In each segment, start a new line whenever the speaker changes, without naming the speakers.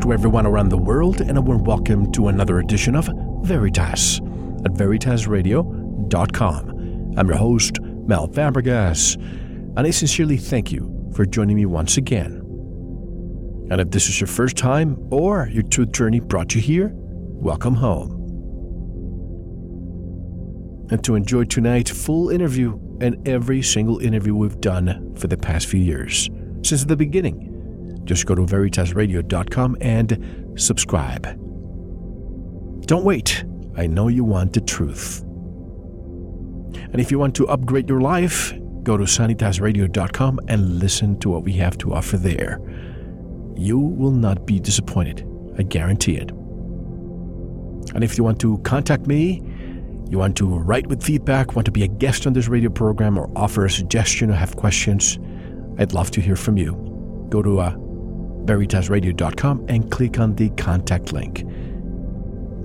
To everyone around the world, and a warm welcome to another edition of Veritas at veritasradio.com. I'm your host, Mel Fabregas, and I sincerely thank you for joining me once again. And if this is your first time or your truth journey brought you here, welcome home. And to enjoy tonight's full interview and every single interview we've done for the past few years, since the beginning just go to veritasradio.com and subscribe. Don't wait. I know you want the truth. And if you want to upgrade your life, go to sanitasradio.com and listen to what we have to offer there. You will not be disappointed. I guarantee it. And if you want to contact me, you want to write with feedback, want to be a guest on this radio program, or offer a suggestion or have questions, I'd love to hear from you. Go to uh, veritasradio.com and click on the contact link.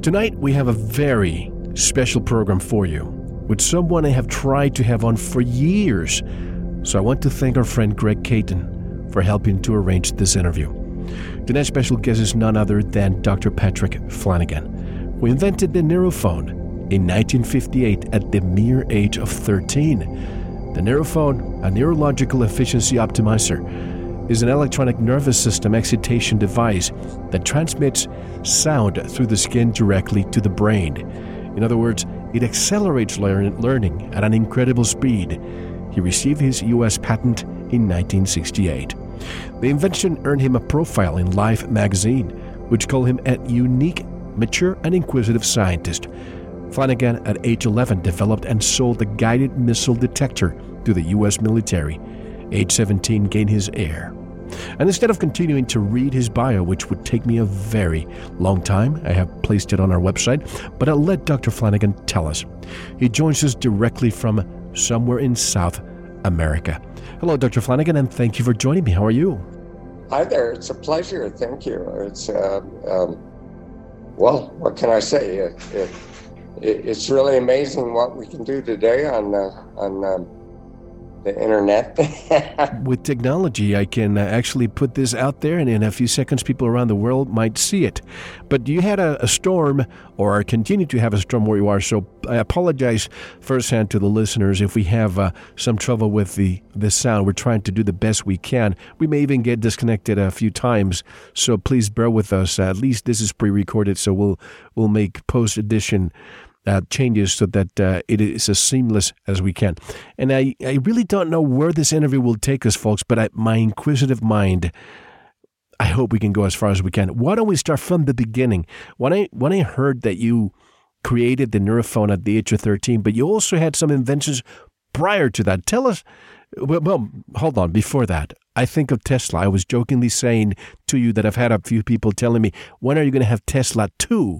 Tonight, we have a very special program for you with someone I have tried to have on for years. So I want to thank our friend Greg Caton for helping to arrange this interview. Tonight's special guest is none other than Dr. Patrick Flanagan, who invented the Neurophone in 1958 at the mere age of 13. The Neurophone, a neurological efficiency optimizer, is an electronic nervous system excitation device that transmits sound through the skin directly to the brain. In other words, it accelerates learning at an incredible speed. He received his U.S. patent in 1968. The invention earned him a profile in Life magazine, which called him a unique, mature, and inquisitive scientist. Flanagan, at age 11, developed and sold a guided missile detector to the U.S. military. Age 17, gained his heir. And instead of continuing to read his bio, which would take me a very long time, I have placed it on our website, but I'll let Dr. Flanagan tell us. He joins us directly from somewhere in South America. Hello, Dr. Flanagan, and thank you for joining me. How are you?
Hi there. It's a pleasure. Thank you. It's, uh, um, well, what can I say? It, it, it's really amazing what we can do today on, uh, on um, the internet.
With technology, I can uh, actually put this out there, and in a few seconds, people around the world might see it. But you had a, a storm, or continue to have a storm where you are, so I apologize firsthand to the listeners if we have uh, some trouble with the, the sound. We're trying to do the best we can. We may even get disconnected a few times, so please bear with us. at least this is pre-recorded, so we'll we'll make post edition uh, changes so that uh, it is as seamless as we can. And I, I really don't know where this interview will take us, folks, but I, my inquisitive mind, I hope we can go as far as we can. Why don't we start from the beginning? When I, when I heard that you created the Neurophone at the age of 13, but you also had some inventions prior to that. Tell us, well, well hold on, before that, I think of Tesla. I was jokingly saying to you that I've had a few people telling me, when are you going to have Tesla 2?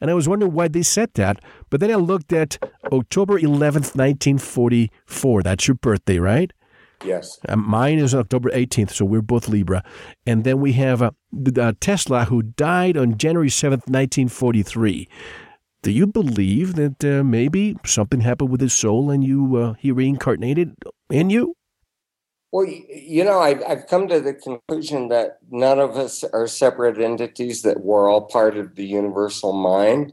And I was wondering why they said that. But then I looked at October 11th, 1944. That's your birthday, right?
Yes.
Uh, mine is October 18th, so we're both Libra. And then we have uh, uh, Tesla, who died on January 7th, 1943. Do you believe that uh, maybe something happened with his soul and you uh, he reincarnated in you?
Well, you know, I've, I've come to the conclusion that none of us are separate entities, that we're all part of the universal mind.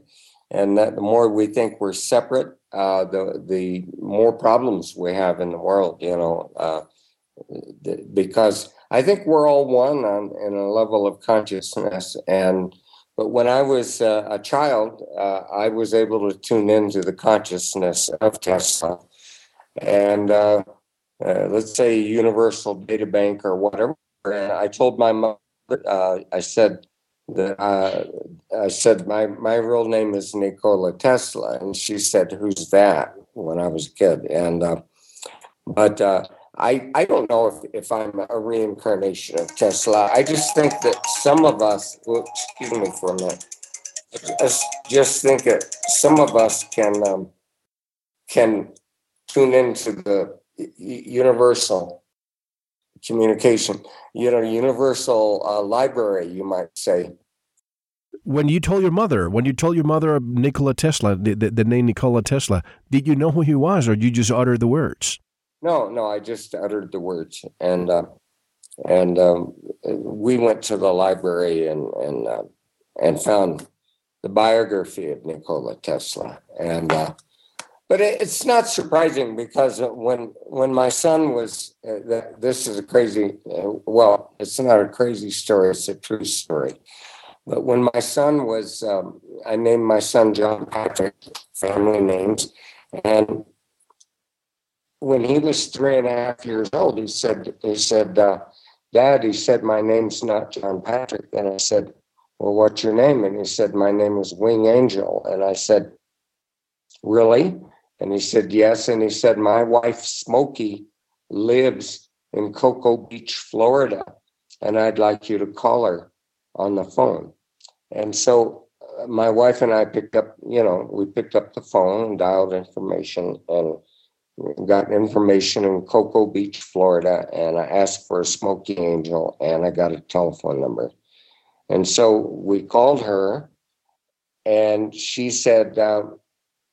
And that the more we think we're separate, uh, the, the more problems we have in the world, you know, uh, because I think we're all one on in a level of consciousness. And but when I was uh, a child, uh, I was able to tune into the consciousness of Tesla. And uh, uh let's say Universal Data Bank or whatever. And I told my mother, uh, I said, that uh, I said my my real name is Nikola Tesla, and she said, "Who's that?" When I was a kid, and but I, I don't know if, if I'm a reincarnation of Tesla. I just think that some of us, well, excuse me for a minute, just, just think that some of us can um, can tune into the universal communication, you know, universal uh, library, you might say.
When you told your mother, when you told your mother Nikola Tesla, the, the, the name Nikola Tesla, did you know who he was, or did you just utter the words?
No, no, I just uttered the words, and uh, and um, we went to the library and and uh, and found the biography of Nikola Tesla, and uh, but it, it's not surprising because when when my son was uh, this is a crazy uh, well, it's not a crazy story; it's a true story. But when my son was, um, I named my son John Patrick, family names, and when he was three and a half years old, he said, he said, uh, Dad, he said, my name's not John Patrick. And I said, well, what's your name? And he said, my name is Wing Angel. And I said, really? And he said, yes. And he said, my wife, Smokey, lives in Cocoa Beach, Florida. And I'd like you to call her on the phone. And so uh, my wife and I picked up, you know, we picked up the phone and dialed information and got information in Cocoa Beach, Florida, and I asked for a Smoky Angel, and I got a telephone number. And so we called her, and she said, uh,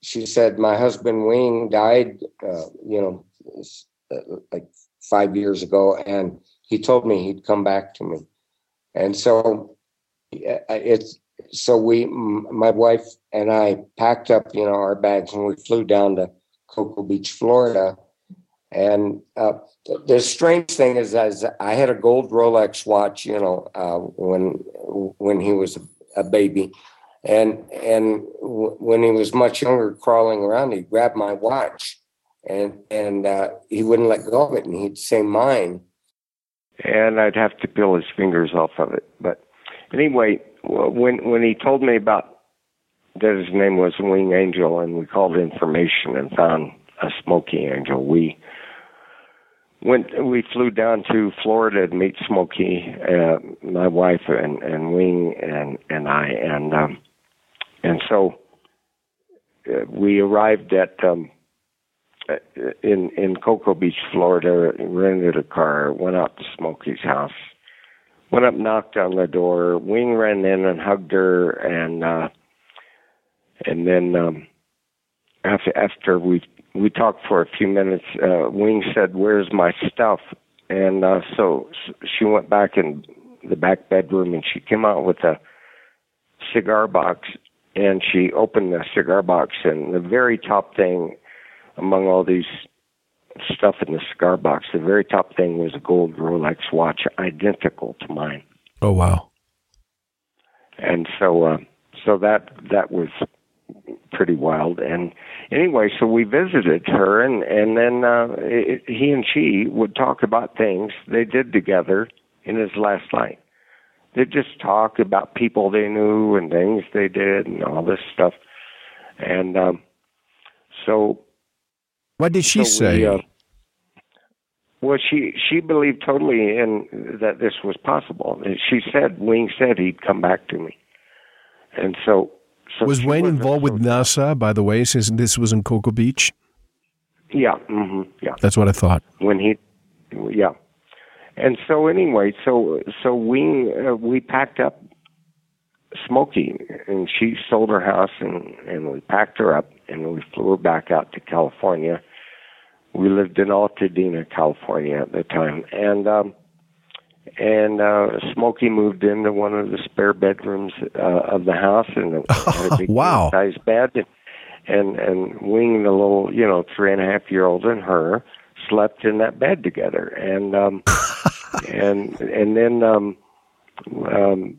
she said my husband Wing died, uh, you know, uh, like five years ago, and he told me he'd come back to me. And so it's so we, my wife and I, packed up, you know, our bags, and we flew down to Cocoa Beach, Florida. And uh, the strange thing is, as I had a gold Rolex watch, you know, uh, when when he was a baby, and and w- when he was much younger, crawling around, he grabbed my watch, and and uh, he wouldn't let go of it, and he'd say mine, and I'd have to peel his fingers off of it. But anyway, when when he told me about that his name was Wing Angel, and we called information and found a Smoky Angel. We went, we flew down to Florida to meet Smoky, uh, my wife and and Wing and and I, and um, and so uh, we arrived at um, uh, in in Cocoa Beach, Florida. Rented a car, went out to Smokey's house, went up, knocked on the door. Wing ran in and hugged her, and uh, and then um, after after we we talked for a few minutes, uh, Wing said, "Where's my stuff?" And uh, so she went back in the back bedroom and she came out with a cigar box and she opened the cigar box and the very top thing among all these stuff in the cigar box, the very top thing was a gold Rolex watch identical to mine.
Oh wow.
And so uh so that that was pretty wild. And anyway, so we visited her, and and then uh, it, he and she would talk about things they did together in his last life. They'd just talk about people they knew and things they did and all this stuff. And um, so,
what did she so say? We, uh,
well, she she believed totally in that this was possible. She said, Wing said he'd come back to me, and so
so was Wayne involved with NASA, by the way, since this was in Cocoa Beach?
Yeah, mm-hmm, yeah.
That's what I thought.
When he, yeah. And so anyway, so so we uh, we packed up Smokey, and she sold her house, and and we packed her up, and we flew her back out to California. We lived in Altadena, California at the time, and um, and uh, Smokey moved into one of the spare bedrooms uh, of the house and had a big
wow.
size bed, and, and and Wing, the little you know three and a half year old, and her slept in that bed together, and um, and and then um, um,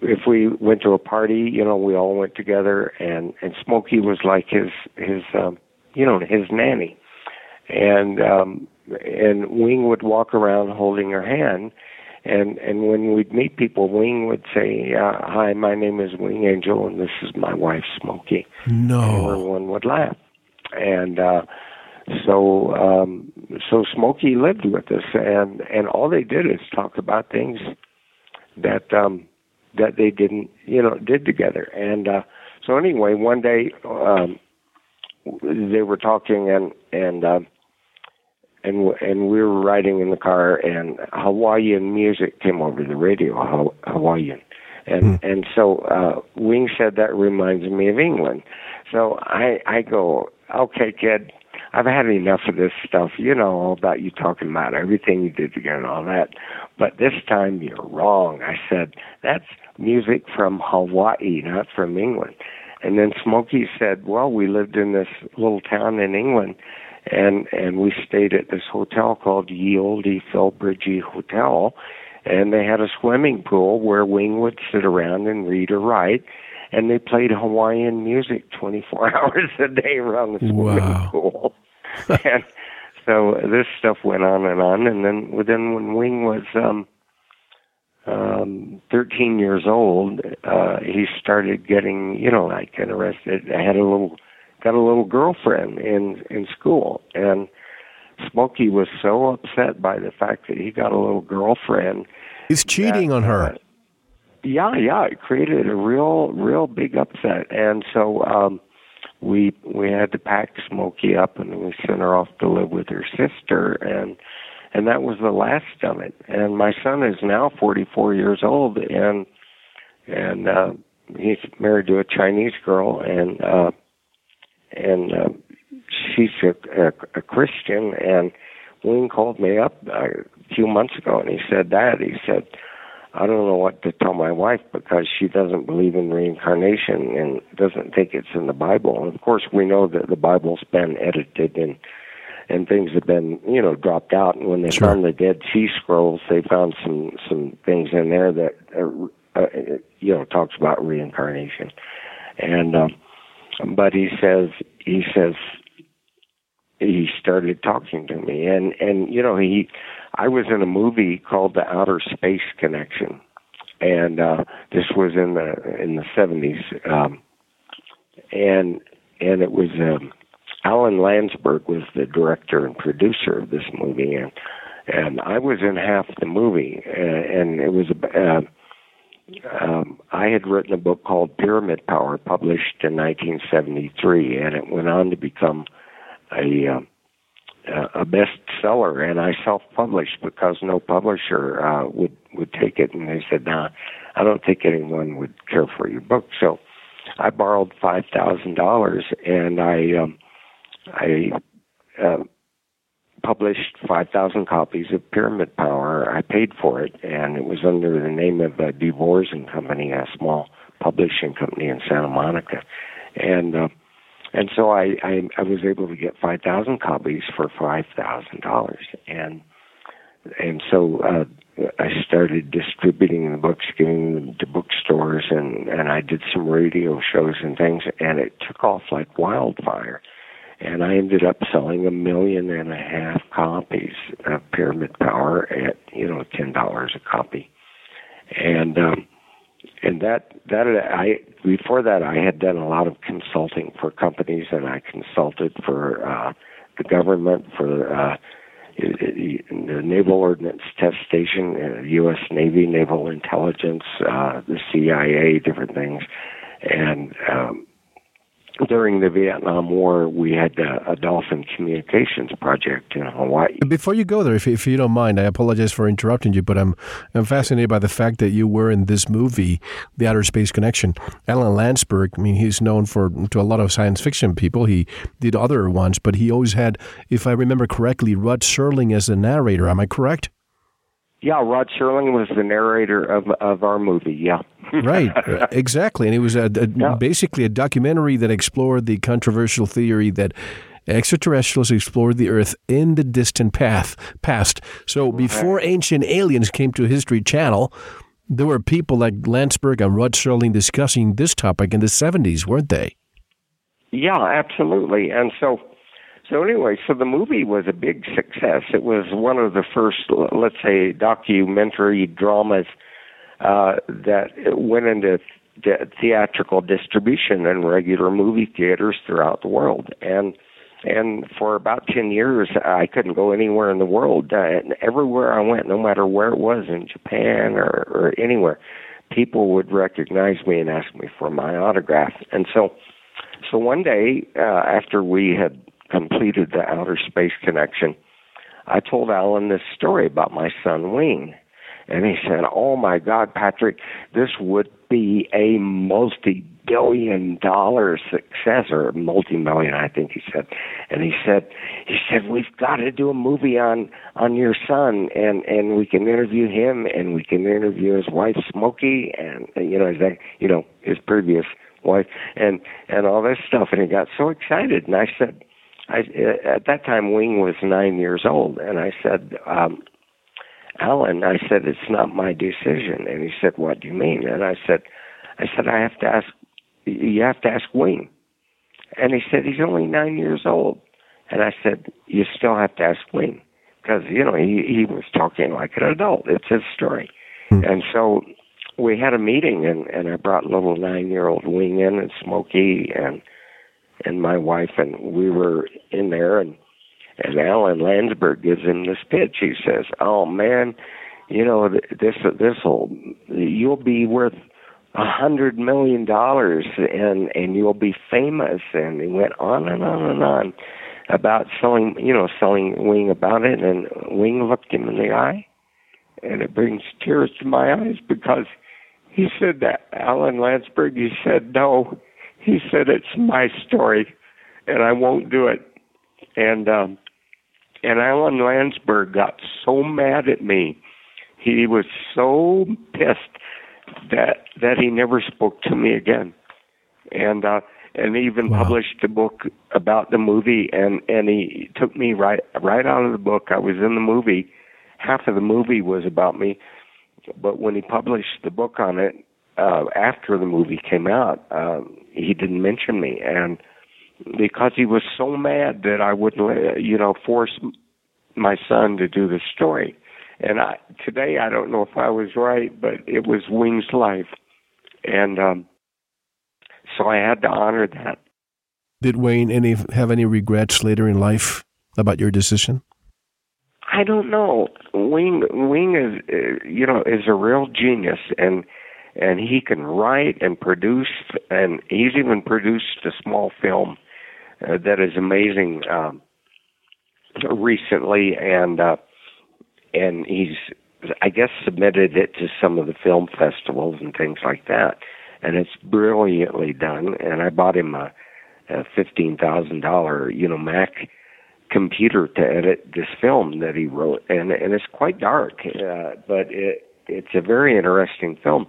if we went to a party, you know, we all went together, and and Smokey was like his his um, you know his nanny, and um, and Wing would walk around holding her hand, and and when we'd meet people, Wing would say, uh, "Hi, my name is Wing Angel, and this is my wife, Smokey."
No,
and everyone would laugh, and. uh so um so Smokey lived with us and and all they did is talk about things that um that they didn't you know did together. And uh so anyway one day um they were talking and and um and and we were riding in the car and Hawaiian music came over the radio Hawaiian. And mm. and so uh Wing said that reminds me of England. So I I go okay kid I've had enough of this stuff, you know, all about you talking about everything you did together and all that. But this time you're wrong. I said, that's music from Hawaii, not from England. And then Smokey said, well, we lived in this little town in England and, and we stayed at this hotel called Ye Olde Philbridgie Hotel. And they had a swimming pool where Wing would sit around and read or write and they played Hawaiian music 24 hours a day around the swimming
wow.
pool. and so this stuff went on and on, and then within when Wing was um, um, 13 years old, uh, he started getting, you know, like interested. I had a little, got a little girlfriend in in school, and Smokey was so upset by the fact that he got a little girlfriend.
He's cheating
that,
on her.
Uh, yeah, yeah, it created a real, real big upset, and so um, we we had to pack Smokey up and we sent her off to live with her sister, and and that was the last of it. And my son is now 44 years old, and and uh, he's married to a Chinese girl, and uh, and uh, she's a, a, a Christian, and Wayne called me up uh, a few months ago, and he said that he said I don't know what to tell my wife because she doesn't believe in reincarnation and doesn't think it's in the Bible. And of course, we know that the Bible's been edited and and things have been you know dropped out. And when they
sure.
found the Dead Sea Scrolls, they found some some things in there that uh, uh, you know talks about reincarnation. And um, but he says he says he started talking to me and and you know he I was in a movie called The Outer Space Connection, and uh, this was in the in the seventies, um, and and it was um, Alan Landsburg was the director and producer of this movie, and and I was in half the movie, and, and it was uh, um, I had written a book called Pyramid Power, published in 1973, and it went on to become a um, a bestseller, and I self-published because no publisher uh, would would take it, and they said, "Nah, I don't think anyone would care for your book." So I borrowed five thousand dollars, and I um, I uh, published five thousand copies of Pyramid Power. I paid for it, and it was under the name of uh, DeVorss and Company, a small publishing company in Santa Monica, and uh, and so I, I, I was able to get 5,000 copies for $5,000. And, and so, uh, I started distributing the books, giving them to bookstores, and, and I did some radio shows and things, and it took off like wildfire. And I ended up selling a million and a half copies of Pyramid Power at, you know, $10 a copy. And, um, and that that I before that I had done a lot of consulting for companies and I consulted for uh, the government for uh, the Naval Ordnance Test Station, uh, U.S. Navy Naval Intelligence, uh, the CIA, different things, and um, during the Vietnam War, we had a, a, dolphin communications project in Hawaii.
Before you go there, if, if you don't mind, I apologize for interrupting you, but I'm I'm fascinated by the fact that you were in this movie, The Outer Space Connection. Alan Landsburg, I mean, he's known for to a lot of science fiction people. He did other ones, but he always had, if I remember correctly, Rod Serling as the narrator. Am I correct?
Yeah, Rod Serling was the narrator of of our movie. Yeah,
right, exactly, and it was a, a yeah. basically a documentary that explored the controversial theory that extraterrestrials explored the Earth in the distant path past. So before ancient aliens came to History Channel, there were people like Landsburg and Rod Serling discussing this topic in the 70s, weren't they?
Yeah, absolutely. And so, so anyway, so the movie was a big success. It was one of the first, let's say, documentary dramas uh, that went into theatrical distribution in regular movie theaters throughout the world. And and for about 10 years I couldn't go anywhere in the world. Uh, everywhere I went, no matter where it was in Japan or, or anywhere, people would recognize me and ask me for my autograph. And so, so one day uh, after we had completed the outer space connection, I told Alan this story about my son Wing. And he said, Oh my God, Patrick, this would be a multi billion dollar success or multi million I think he said and he said he said we've got to do a movie on on your son and and we can interview him and we can interview his wife Smokey and you know his you know his previous wife and and all this stuff and he got so excited and I said I at that time Wing was 9 years old and I said um Alan I said it's not my decision and he said what do you mean and I said I said I have to ask you have to ask Wing. And he said, he's only nine years old. And I said, you still have to ask Wing. Because, you know, he, he was talking like an adult. It's his story. Hmm. And so we had a meeting, and, and I brought little nine-year-old Wing in, and Smokey, and and my wife, and we were in there, and and Alan Landsburg gives him this pitch. He says, "Oh man, you know this this will you'll be worth a hundred million dollars and and you'll be famous and he went on and on and on about selling you know selling wing about it and wing looked him in the eye and it brings tears to my eyes because he said that alan landsburg he said no he said it's my story and i won't do it. And um and alan landsburg got so mad at me. He was so pissed that that he never spoke to me again, and uh, and even wow. published a book about the movie, and and he took me right right out of the book. I was in the movie, half of the movie was about me, but when he published the book on it uh, after the movie came out, um, he didn't mention me, and because he was so mad that I wouldn't, you know, force my son to do the story. And I, today, I don't know if I was right, but it was Wing's life, and um, so I had to honor that.
Did Wayne any have any regrets later in life about your decision?
I don't know. Wing Wing is uh, you know is a real genius, and and he can write and produce, and he's even produced a small film uh, that is amazing um, recently, and uh, and he's I guess submitted it to some of the film festivals and things like that, and it's brilliantly done. And I bought him a, a fifteen thousand dollar you know Mac computer to edit this film that he wrote, and and it's quite dark, uh, but it it's a very interesting film,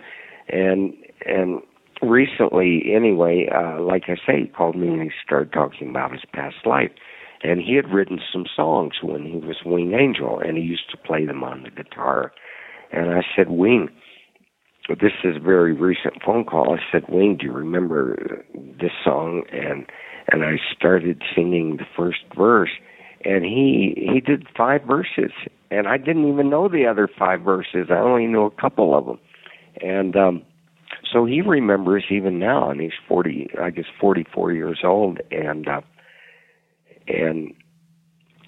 and and recently anyway, uh, like I say, he called me and he started talking about his past life and he had written some songs when he was Wing Angel, and he used to play them on the guitar. And I said, Wing, this is a very recent phone call. I said, Wing, do you remember this song? And and I started singing the first verse, and he he did five verses, and I didn't even know the other five verses. I only knew a couple of them, and um, so he remembers even now, and he's forty, I guess, forty-four years old, and. uh and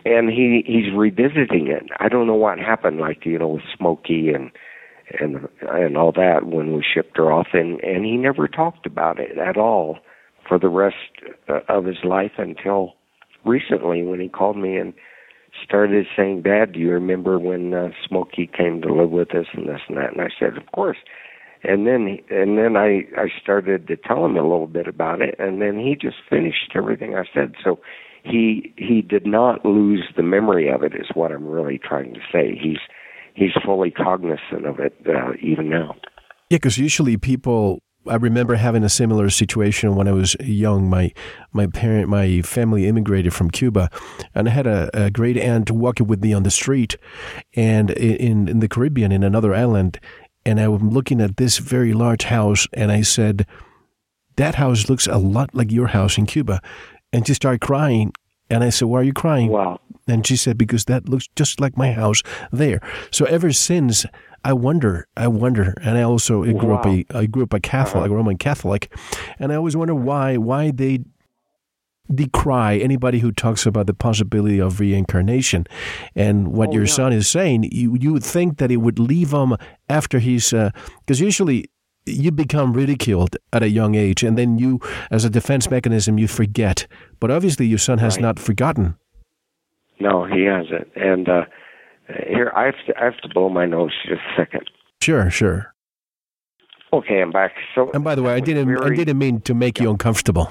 and he he's revisiting it. I don't know what happened, like you know, with Smokey and and and all that when we shipped her off, and and he never talked about it at all for the rest uh, of his life until recently when he called me and started saying, "Dad, do you remember when uh, Smokey came to live with us and this and that?" And I said, "Of course." And then and then I I started to tell him a little bit about it, and then he just finished everything I said. So he he did not lose the memory of it is what I'm really trying to say. He's he's fully cognizant of it uh, even now.
Yeah, because usually people. I remember having a similar situation when I was young. My my parent, my family immigrated from Cuba, and I had a, a great aunt walking with me on the street, and in in the Caribbean, in another island, and I was looking at this very large house, and I said, "That house looks a lot like your house in Cuba," and she started crying. And I said, "Why are you crying?"
Wow.
And she said, "Because that looks just like my house there." So ever since, I wonder, I wonder, and I also I grew up a I grew up a Catholic, uh-huh. a Roman Catholic, and I always wonder why why they decry anybody who talks about the possibility of reincarnation. And what
Oh,
your
yeah.
son is saying, you you would think that it would leave him after he's uh, because usually you become ridiculed at a young age, and then you, as a defense mechanism, you forget. But obviously, your son has
Right.
not forgotten.
No, he hasn't. And uh, here, I have to I have to blow my nose just a second.
Sure, sure.
Okay, I'm back. So,
And by the way, I didn't I didn't mean to make you uncomfortable.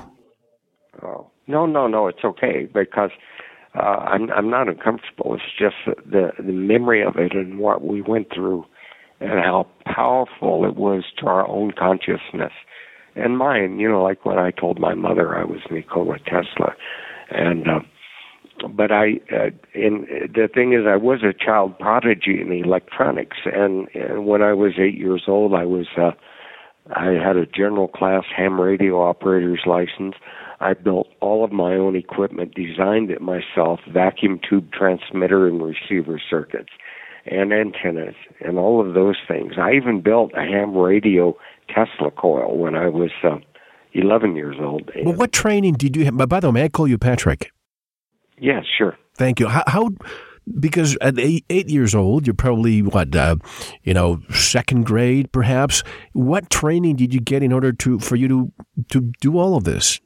Oh, no, no, no. It's okay because uh, I'm I'm not uncomfortable. It's just the the memory of it and what we went through, and how powerful it was to our own consciousness and mine. You know, like when I told my mother I was Nikola Tesla, and. Uh, but I, uh, in the thing is, I was a child prodigy in electronics, and, and when I was eight years old, I was, uh, I had a general class ham radio operator's license. I built all of my own equipment, designed it myself, vacuum tube transmitter and receiver circuits, and antennas, and all of those things. I even built a ham radio Tesla coil when I was uh, 11 years old.
Well, what training did you have? By the way, may I call you Patrick?
Yes, sure.
Thank you. How, how because at eight, eight years old, you're probably what, uh, you know, second grade, perhaps. What training did you get in order to for you to to do all of this?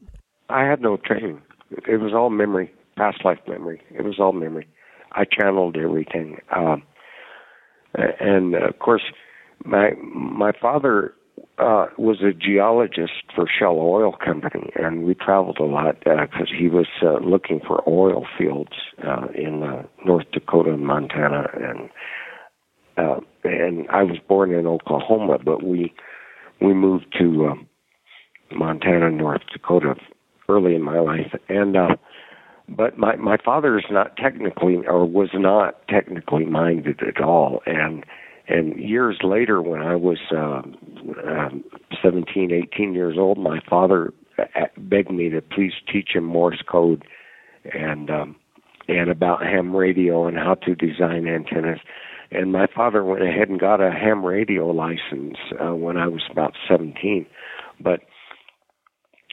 I had no training. It was all memory, past life memory. It was all memory. I channeled everything, um, and of course, my my father uh, was a geologist for Shell Oil Company, and we traveled a lot because he was uh, looking for oil fields uh, in uh, North Dakota and Montana, and uh, and I was born in Oklahoma, but we we moved to um, Montana, North Dakota, early in my life, and uh, but my my father is not technically or was not technically minded at all, and and years later, when I was um, um, 17, 18 years old, my father uh, begged me to please teach him Morse code and um, and about ham radio and how to design antennas. And my father went ahead and got a ham radio license uh, when I was about 17. But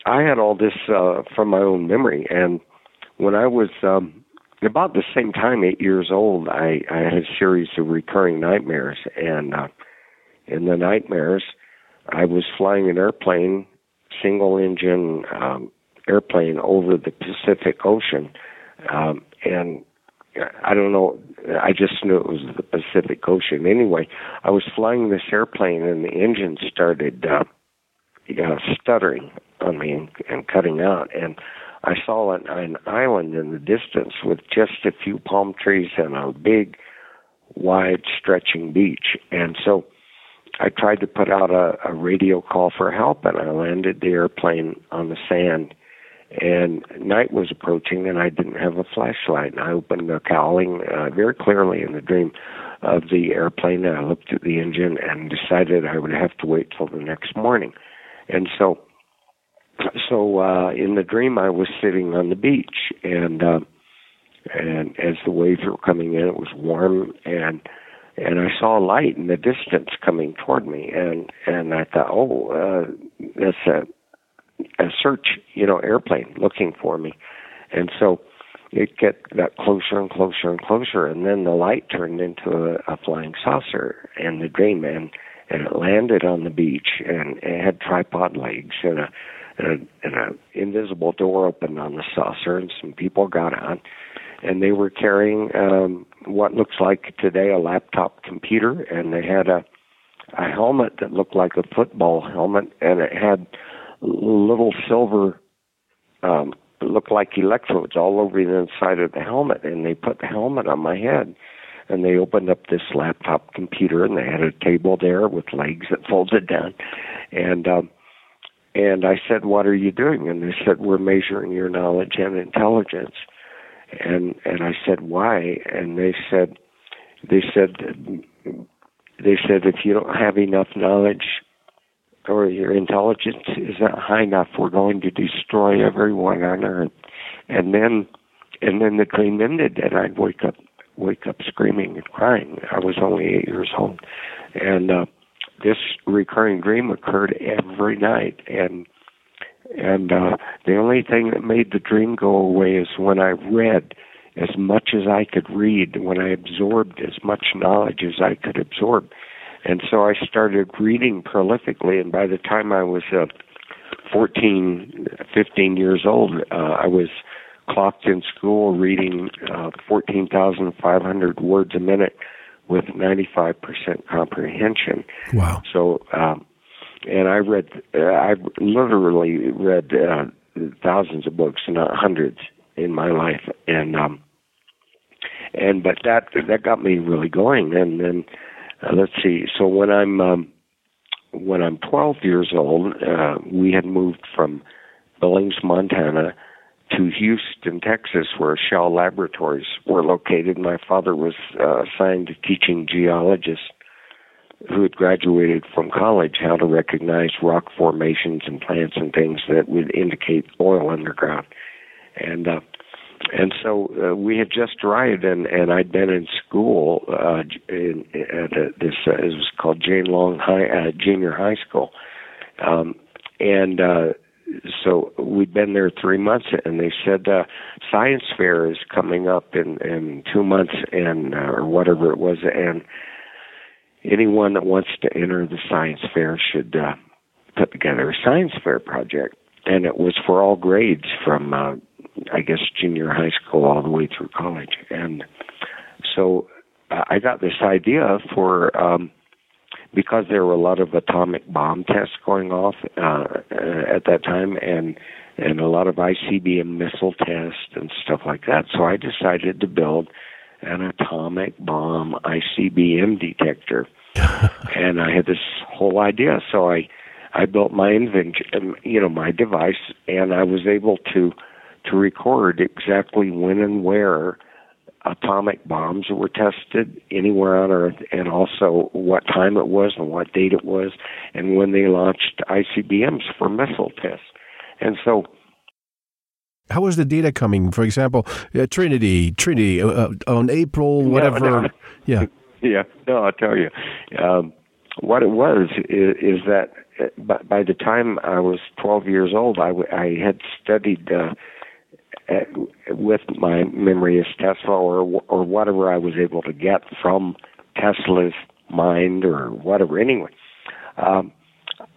I had all this uh, from my own memory. And when I was um, about the same time, eight years old, I, I had a series of recurring nightmares. And uh, in the nightmares, I was flying an airplane, single engine um, airplane over the Pacific Ocean. Um, and I don't know. I just knew it was the Pacific Ocean. Anyway, I was flying this airplane, and the engine started uh, uh, stuttering on me and, and cutting out. And I saw an, an island in the distance with just a few palm trees and a big, wide stretching beach. And so I tried to put out a, a radio call for help, and I landed the airplane on the sand. And night was approaching and I didn't have a flashlight. And I opened the cowling uh, very clearly in the dream of the airplane and I looked at the engine and decided I would have to wait till the next morning. And so so uh in the dream I was sitting on the beach and uh and as the waves were coming in it was warm and and I saw a light in the distance coming toward me and and I thought oh uh that's a a search, you know, airplane looking for me. And so it get got closer and closer and closer and then the light turned into a, a flying saucer and the dream and and it landed on the beach and it had tripod legs and a and an invisible door opened on the saucer and some people got on. And they were carrying um what looks like today a laptop computer. And they had a a helmet that looked like a football helmet. And it had little silver um looked like electrodes all over the inside of the helmet. And they put the helmet on my head. And they opened up this laptop computer. And they had a table there with legs that folded down. And um and I said what are you doing and they said we're measuring your knowledge and intelligence and and I said why and they said they said they said if you don't have enough knowledge or your intelligence is not high enough, we're going to destroy everyone on earth. And then, and then the dream ended, and I'd wake up, wake up screaming and crying. I was only eight years old, and uh, this recurring dream occurred every night, and and uh, the only thing that made the dream go away is when I read as much as I could read, when I absorbed as much knowledge as I could absorb. And so I started reading prolifically, and by the time I was uh, 14, 15 years old, uh, I was clocked in school reading uh, 14,500 words a minute with 95% comprehension.
Wow.
So, um, and I read, uh, I literally read uh, thousands of books, not hundreds, in my life, and um, and but that that got me really going. And then uh, let's see, so when I'm um, when I'm 12 years old, uh, we had moved from Billings, Montana, to Houston, Texas, where Shell Laboratories were located. My father was uh, assigned to teaching geologists who had graduated from college how to recognize rock formations and plants and things that would indicate oil underground. And uh, and so uh, we had just arrived, and and I'd been in school uh, in, at a, this uh, it was called Jane Long High uh, Junior High School, um, and uh, so we'd been there three months, and they said uh, science fair is coming up in in two months, and uh, or whatever it was, and anyone that wants to enter the science fair should uh, put together a science fair project, and it was for all grades from uh, I guess junior high school all the way through college, and so I got this idea for. Um, because there were a lot of atomic bomb tests going off uh, at that time, and and a lot of ICBM missile tests and stuff like that. So I decided to build an atomic bomb ICBM detector, and I had this whole idea. So I I built my invention, um, you know, my device, and I was able to to record exactly when and where atomic bombs were tested anywhere on Earth, and also what time it was and what date it was, and when they launched ICBMs for missile tests. And so,
how was the data coming? For example, uh, Trinity, Trinity uh, uh on April, whatever. No, no. Yeah,
yeah. No, I'll tell you. Um, what it was is, is that uh, by, by the time I was 12 years old, I, w- I had studied. Uh, with my memory as Tesla or or whatever I was able to get from Tesla's mind or whatever. Anyway, um,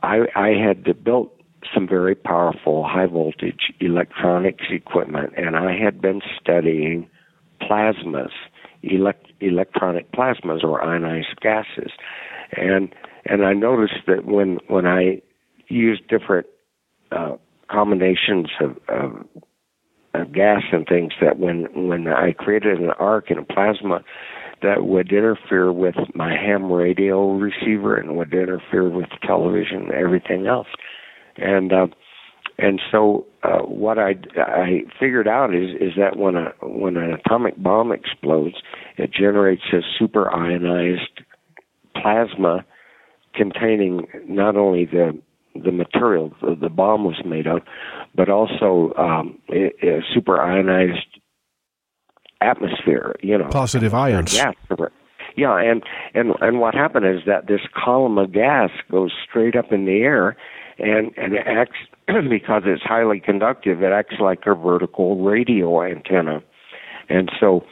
I, I had built some very powerful high voltage electronics equipment, and I had been studying plasmas, elect, electronic plasmas or ionized gases, and and I noticed that when when I used different uh, combinations of, of uh, gas and things that when when I created an arc in a plasma that would interfere with my ham radio receiver and would interfere with television and everything else. And uh, and so uh, what I I figured out is is that when a when an atomic bomb explodes, it generates a super ionized plasma containing not only the the material the, the bomb was made of, but also um, a, a super ionized atmosphere. You know,
positive ions.
Yeah, yeah, and and and what happened is that this column of gas goes straight up in the air, and and it acts because it's highly conductive. It acts like a vertical radio antenna, and so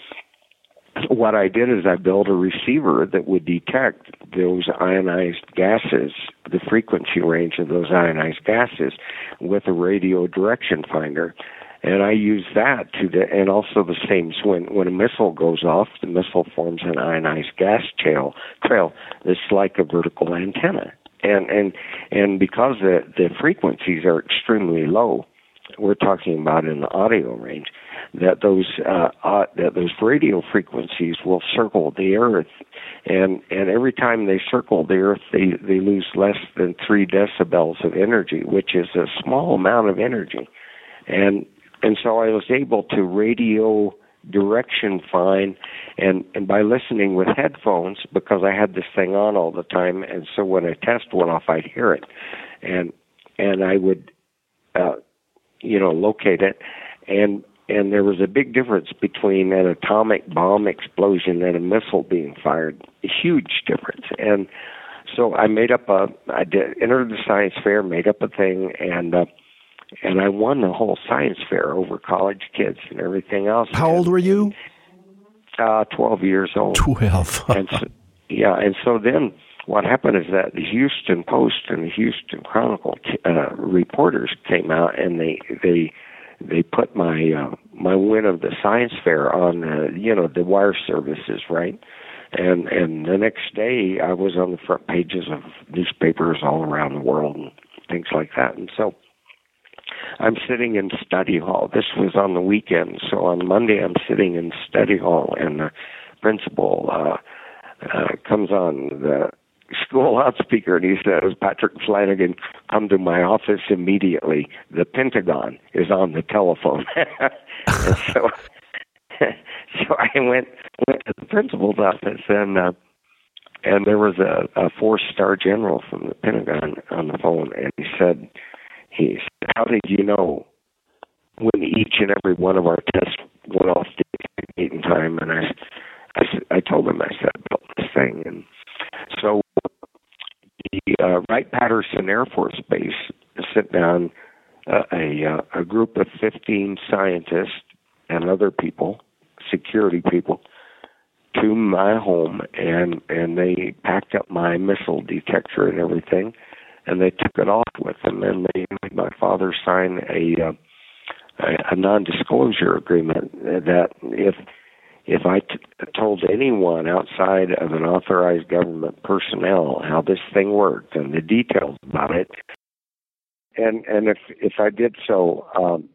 what I did is I built a receiver that would detect those ionized gases, the frequency range of those ionized gases, with a radio direction finder. And I use that to, the, and also the same. So when when a missile goes off, the missile forms an ionized gas trail. Trail. It's like a vertical antenna. And and and because the the frequencies are extremely low, we're talking about in the audio range that those uh, uh, that those radio frequencies will circle the Earth, and and every time they circle the Earth, they they lose less than three decibels of energy, which is a small amount of energy, and and so I was able to radio direction fine, and and by listening with headphones because I had this thing on all the time, and so when a test went off, I'd hear it, and and I would, uh, you know, locate it, and and there was a big difference between an atomic bomb explosion and a missile being fired. A huge difference, and so I made up a. I did entered the science fair, made up a thing, and. Uh, and I won the whole science fair over college kids and everything else.
How old were you?
Uh, 12 years old.
12.
and so, yeah, and so then what happened is that the Houston Post and the Houston Chronicle uh, reporters came out and they they they put my uh, my win of the science fair on uh, you know the wire services right? And and the next day I was on the front pages of newspapers all around the world and things like that. And so I'm sitting in study hall. This was on the weekend, so on Monday I'm sitting in study hall, and the principal uh, uh, comes on the school loudspeaker and he says, Patrick Flanagan, come to my office immediately. The Pentagon is on the telephone. so, so I went went to the principal's office and. Uh, and there was a, a four star general from the Pentagon on the phone, and he said, he said, How did you know when each and every one of our tests went off the date and time? And I, I, I told him, I said, about this thing. And so the uh, Wright Patterson Air Force Base sent down uh, a, uh, a group of 15 scientists and other people, security people, to my home and and they packed up my missile detector and everything and they took it off with them, and they made my father sign a uh, a, a non-disclosure agreement that if if I t- told anyone outside of an authorized government personnel how this thing worked and the details about it, and and if if I did so, um,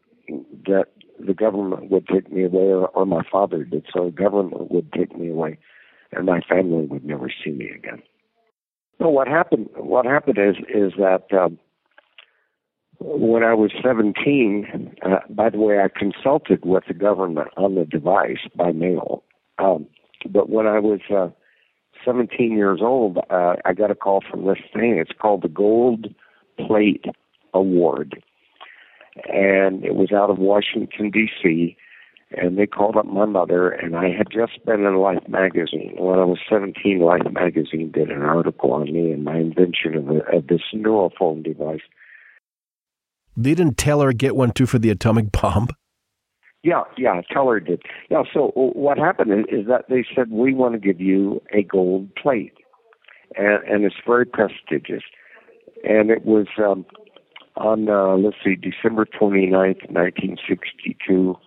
that the government would take me away, or, or my father did so, the government would take me away, and my family would never see me again. No, what happened? What happened is is that um, when I was 17, uh, by the way, I consulted with the government on the device by mail. Um, but when I was uh, 17 years old, uh, I got a call from this thing. It's called the Gold Plate Award, and it was out of Washington D.C and they called up my mother and I had just been in Life magazine. When I was 17, Life magazine did an article on me and my invention of, a, of this neurophone device.
Didn't Teller get one too for the atomic bomb?
Yeah, yeah, Teller did. Yeah, so what happened is, that they said, we want to give you a gold plate. And, and it's very prestigious. And it was um, on, uh, let's see, December 29th, 1962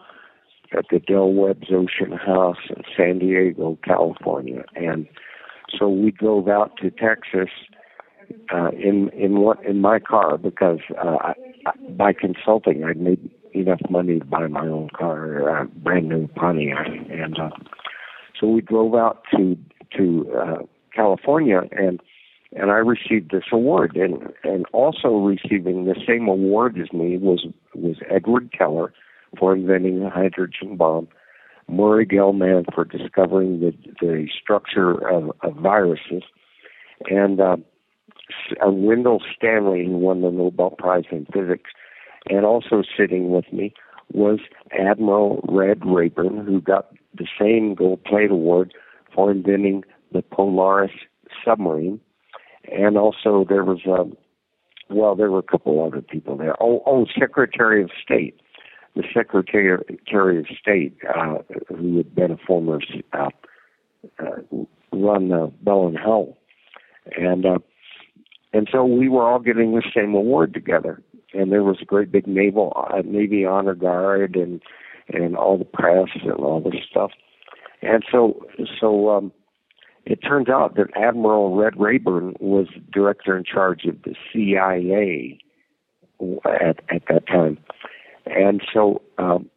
at the Del Webb's Ocean House in San Diego, California. And so we drove out to Texas uh, in in what in my car because uh, I, by consulting I'd made enough money to buy my own car, a brand new Pontiac, and uh, so we drove out to to uh, California and and I received this award. And and also receiving the same award as me was was Edward Teller for inventing the hydrogen bomb, Murray Gell-Mann for discovering the, the structure of, of viruses, and uh, uh, Wendell Stanley, who won the Nobel Prize in Physics, and also sitting with me was Admiral Red Raborn, who got the same gold plate award for inventing the Polaris submarine. And also there was, a, well, there were a couple other people there. Oh, oh, Secretary of State the Secretary of State, uh, who had been a former uh, uh, run uh, Bell and Howell, and uh, and so we were all getting the same award together, and there was a great big naval uh, Navy honor guard and and all the press and all this stuff, and so so um, it turns out that Admiral Red Raborn was director in charge of the CIA at at that time. And so um,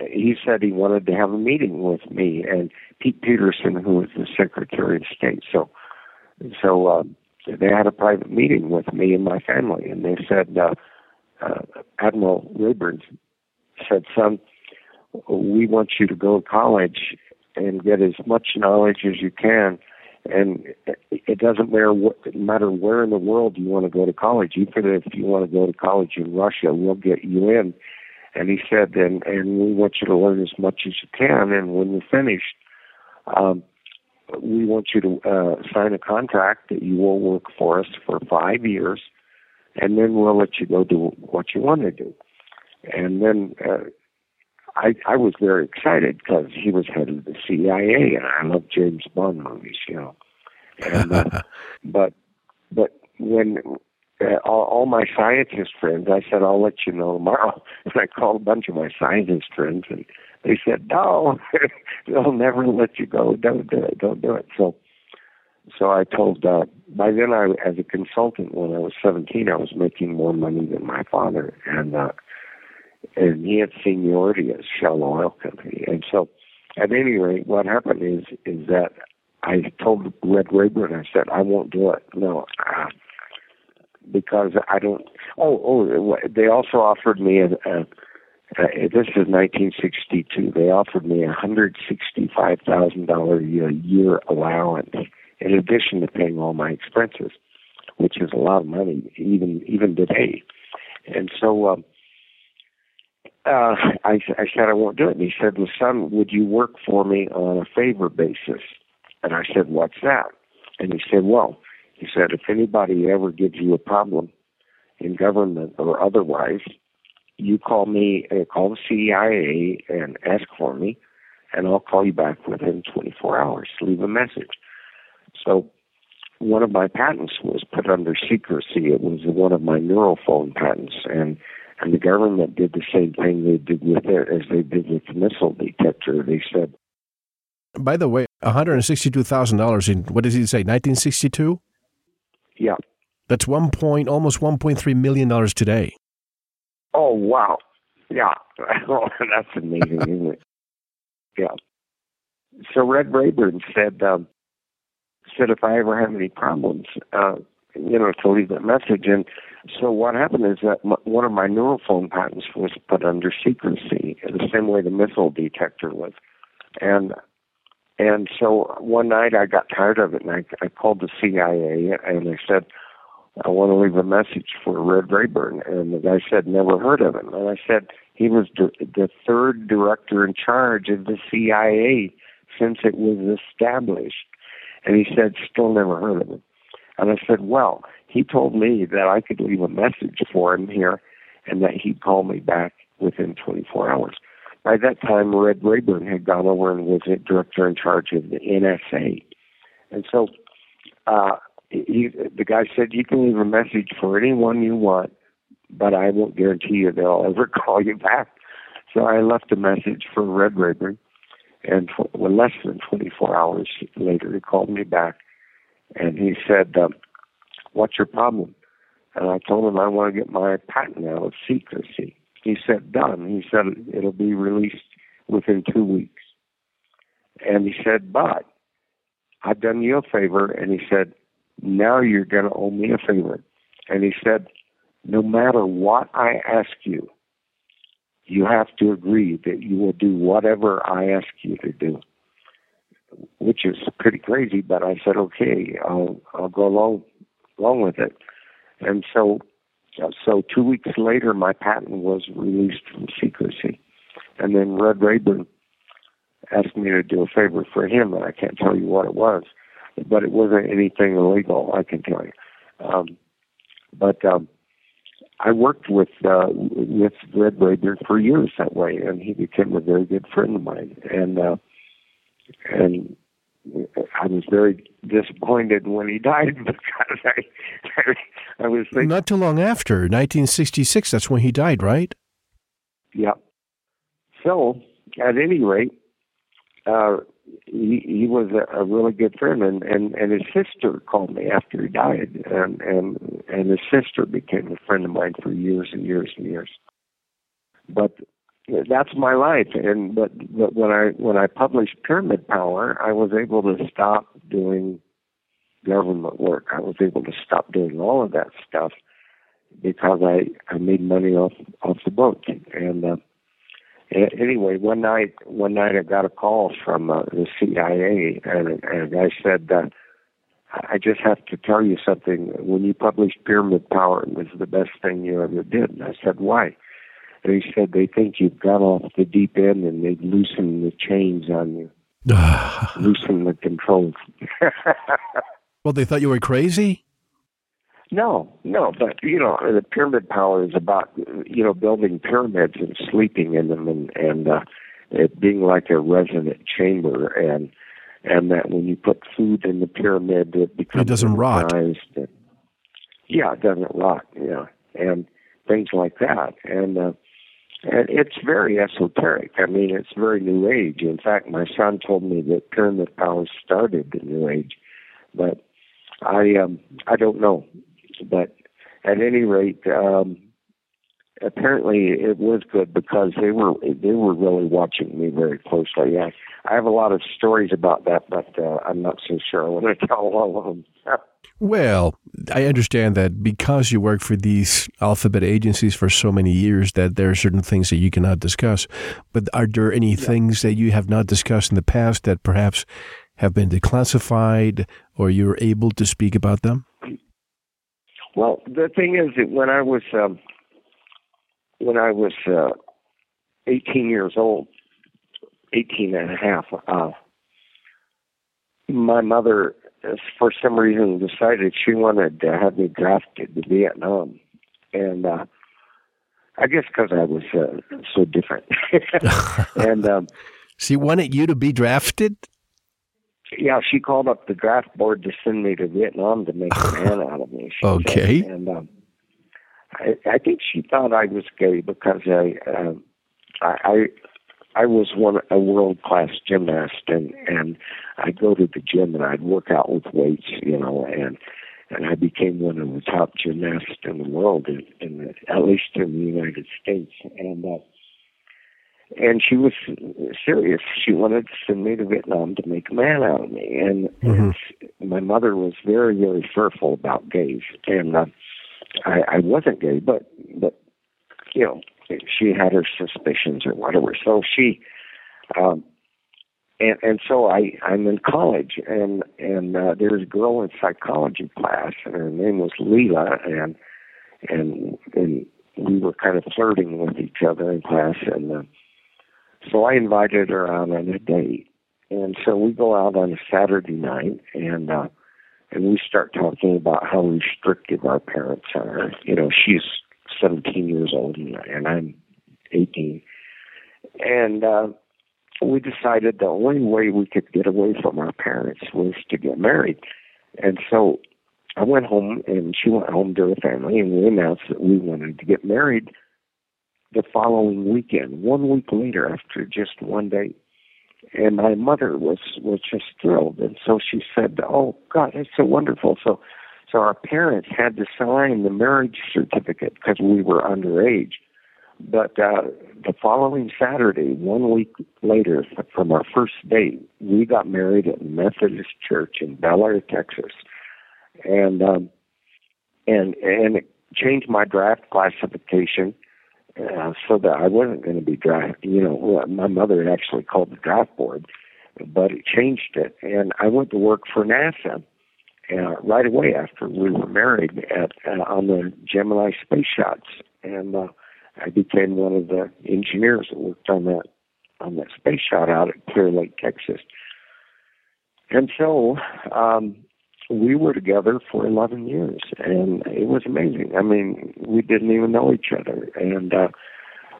he said he wanted to have a meeting with me and Pete Peterson, who was the Secretary of State. So, so um, they had a private meeting with me and my family, and they said uh, uh, Admiral Raborn said, "Son, we want you to go to college and get as much knowledge as you can. And it doesn't matter what, matter where in the world you want to go to college. Even if you want to go to college in Russia, we'll get you in. And he said, and and we want you to learn as much as you can. And when you're finished, um, we want you to uh, sign a contract that you will work for us for five years, and then we'll let you go do what you want to do. And then uh, I I was very excited because he was head of the CIA, and I love James Bond movies, you know. And uh, but but when uh, all, all my scientist friends, I said I'll let you know tomorrow, and I called a bunch of my scientist friends, and they said no, they'll never let you go. Don't do it. Don't do it. So. So I told. Uh, by then, I, as a consultant, when I was 17, I was making more money than my father, and uh, and he had seniority at Shell Oil Company. And so, at any rate, what happened is is that I told Red Raborn, I said, I won't do it. No, uh, because I don't. Oh, oh, they also offered me a. a uh, this is 1962. They offered me a hundred sixty-five thousand dollar a year allowance in addition to paying all my expenses, which is a lot of money even even today. And so um, uh, I, I said I won't do it. And he said, well, son, would you work for me on a favor basis? And I said, what's that? And he said, well, he said, if anybody ever gives you a problem in government or otherwise, you call me, uh, call the CIA and ask for me, and I'll call you back within 24 hours. Leave a message. So one of my patents was put under secrecy. It was one of my neurophone patents, and and the government did the same thing they did with it as they did with the missile detector. They said.
By the way, one hundred sixty-two thousand dollars in what does he say? Nineteen sixty-two.
Yeah.
That's one point, almost one point three million dollars today.
Oh wow! Yeah, that's amazing, isn't it? Yeah. So Red Raborn said, um, said if I ever have any problems, uh, you know, to leave that message. And so what happened is that m- one of my neurophone patents was put under secrecy, the same way the missile detector was. And and so one night I got tired of it, and I, I called the CIA and I said, I want to leave a message for Red Raborn. And the guy said, never heard of him. And I said, he was the, the third director in charge of the CIA since it was established. And he said, still never heard of him. And I said, well, he told me that I could leave a message for him here and that he'd call me back within 24 hours. By that time, Red Raborn had gone over and was a director in charge of the NSA. And so uh, he, the guy said, you can leave a message for anyone you want, but I won't guarantee you they'll ever call you back. So I left a message for Red Raborn, and for, well, less than 24 hours later, he called me back and he said, um, "What's your problem?" And I told him I want to get my patent out of secrecy. He said, "Done." He said it'll be released within two weeks. And he said, "But I've done you a favor." And he said, "Now you're going to owe me a favor." And he said, "No matter what I ask you, you have to agree that you will do whatever I ask you to do." which is pretty crazy. But I said, okay, I'll I'll go along along with it. And so, so two weeks later, my patent was released from secrecy, and then Red Raborn asked me to do a favor for him, and I can't tell you what it was, but it wasn't anything illegal. I can tell you. Um, but um, I worked with uh, with Red Raborn for years that way, and he became a very good friend of mine. And uh, and I was very disappointed when he died because I, I, I was thinking.
Not too long after, 1966, that's when he died, right?
Yeah. So, at any rate, uh, he, he was a, a really good friend, and, and, and his sister called me after he died, and, and, and his sister became a friend of mine for years and years and years. But that's my life. And but but when I when I published Pyramid Power, I was able to stop doing government work. I was able to stop doing all of that stuff because I I made money off off the book. And uh, anyway, one night, one night I got a call from uh, the CIA, and, and I said, uh, "I just have to tell you something. When you published Pyramid Power, it was the best thing you ever did." And I said, "Why?" And he said, "They think you've got off the deep end, and they've loosened the chains on you, loosened the controls."
well, they thought you were crazy.
No, no, but you know, the pyramid power is about you know building pyramids and sleeping in them, and and uh, it being like a resonant chamber, and and that when you put food in the pyramid, it becomes
it doesn't rot.
And, yeah, it doesn't rot. Yeah, and things like that, and uh, and it's very esoteric. I mean, it's very new age. In fact, my son told me that pyramid power started the new age, but I um I don't know but at any rate, um, apparently it was good because they were they were really watching me very closely. I, I have a lot of stories about that, but uh, I'm not so sure I want to tell all of them.
well, I understand that because you work for these alphabet agencies for so many years, that there are certain things that you cannot discuss. But are there any yeah. things that you have not discussed in the past that perhaps have been declassified, or you're able to speak about them?
Well, the thing is that when I was um, when I was uh, 18 years old, 18 and a half, uh, my mother, for some reason, decided she wanted to have me drafted to Vietnam, and uh, I guess because I was uh, so different, and um,
she wanted you to be drafted
yeah, she called up the draft board to send me to Vietnam to make a man out of me.
okay.
Said. And um, I, I think she thought I was gay because I, uh, I, I was one a world class gymnast, and and I'd go to the gym and I'd work out with weights, you know, and and I became one of the top gymnasts in the world, in, in the, at least in the United States, and. Uh, and she was serious. She wanted to send me to Vietnam to make a man out of me, and, mm-hmm. and my mother was very, very fearful about gays, and uh, I, I wasn't gay, but but you know, she had her suspicions or whatever. So she, um, and and so I I'm in college, and and uh, there's a girl in psychology class, and her name was Leela, and and and we were kind of flirting with each other in class, and. Uh, so I invited her out on a date. And so we go out on a Saturday night and uh and we start talking about how restrictive our parents are. You know, she's 17 years old and, I'm 18. And uh we decided the only way we could get away from our parents was to get married. And so I went home and she went home to her family and we announced that we wanted to get married the following weekend, one week later after just one day. And my mother was was just thrilled, and so she said, "Oh God, it's so wonderful!" So, so our parents had to sign the marriage certificate because we were underage. But uh, the following Saturday, one week later from our first date, we got married at Methodist Church in Bellaire, Texas, and um, and and it changed my draft classification uh, so that I wasn't going to be drafted. You know, my mother actually called the draft board, but it changed it, and I went to work for NASA uh, right away after we were married at uh, on the Gemini space shots, and uh, I became one of the engineers that worked on that on that space shot out at Clear Lake, Texas. And so, um, we were together for 11 years and it was amazing. I mean, we didn't even know each other and uh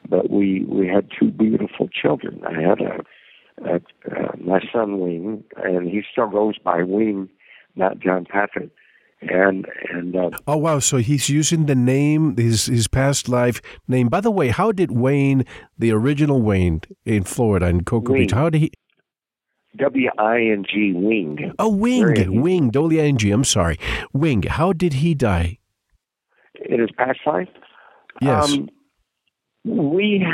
but we we had two beautiful children. I had a, a uh, my son Wing and he still goes by Wing, not John Patrick. And and uh,
oh wow! So he's using the name his his past life name. By the way, how did Wayne, the original Wayne in Florida in Cocoa Beach, how did he
W I N G Wing.
Oh, Wing, Wing, W I N G. I'm sorry, Wing. How did he die?
In his past life.
Yes. Um,
we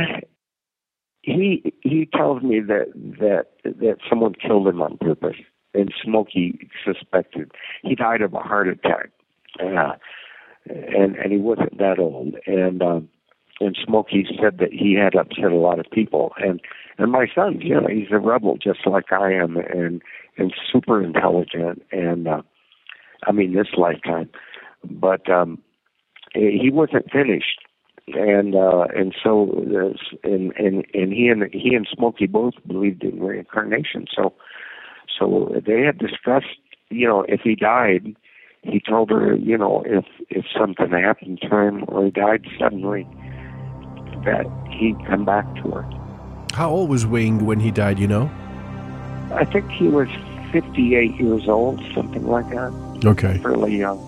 he he tells me that that that someone killed him on purpose, and Smokey suspected he died of a heart attack, uh, and and he wasn't that old, and um, and Smokey said that he had upset a lot of people, and and my son, you know, he's a rebel just like I am, and and super intelligent, and uh, I mean this lifetime, but um, he wasn't finished, and uh, and so and and and he and he and Smokey both believed in reincarnation, so so they had discussed, you know, if he died, he told her, you know, if if something happened to him or he died suddenly, that he'd come back to her.
How old was Wing when he died? You know,
I think he was 58 years old, something like that.
Okay,
fairly young.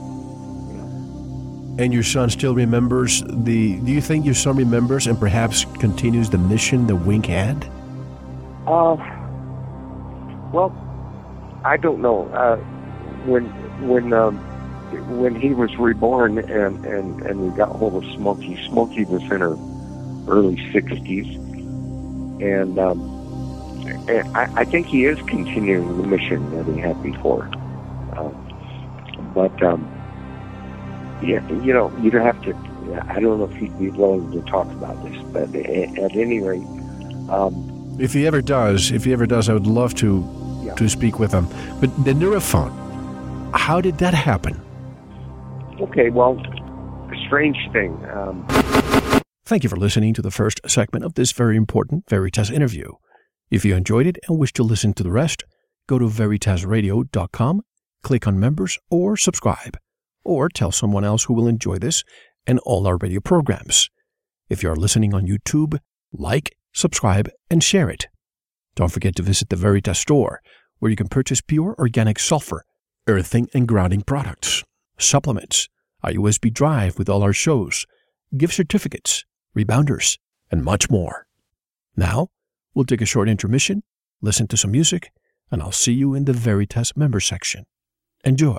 And your son still remembers the. Do you think your son remembers and perhaps continues the mission that Wing had?
Uh, well, I don't know. Uh, when when um, when he was reborn and, and, and we got hold of Smokey, Smokey was in her early 60s. And, um, and I, I think he is continuing the mission that he had before. Um, but, um, yeah, you know, you'd have to, I don't know if he'd be willing to talk about this, but at, at any rate. Um,
if he ever does, if he ever does, I would love to yeah. to speak with him. But the neurophone, how did that happen?
Okay, well, a strange thing. Um,
Thank you for listening to the first segment of this very important Veritas interview. If you enjoyed it and wish to listen to the rest, go to veritasradio.com, click on members, or subscribe, or tell someone else who will enjoy this and all our radio programs. If you are listening on YouTube, like, subscribe, and share it. Don't forget to visit the Veritas store, where you can purchase pure organic sulfur, earthing and grounding products supplements, a USB drive with all our shows, gift certificates, rebounders, and much more. Now, we'll take a short intermission, listen to some music, and I'll see you in the Veritas member section. Enjoy.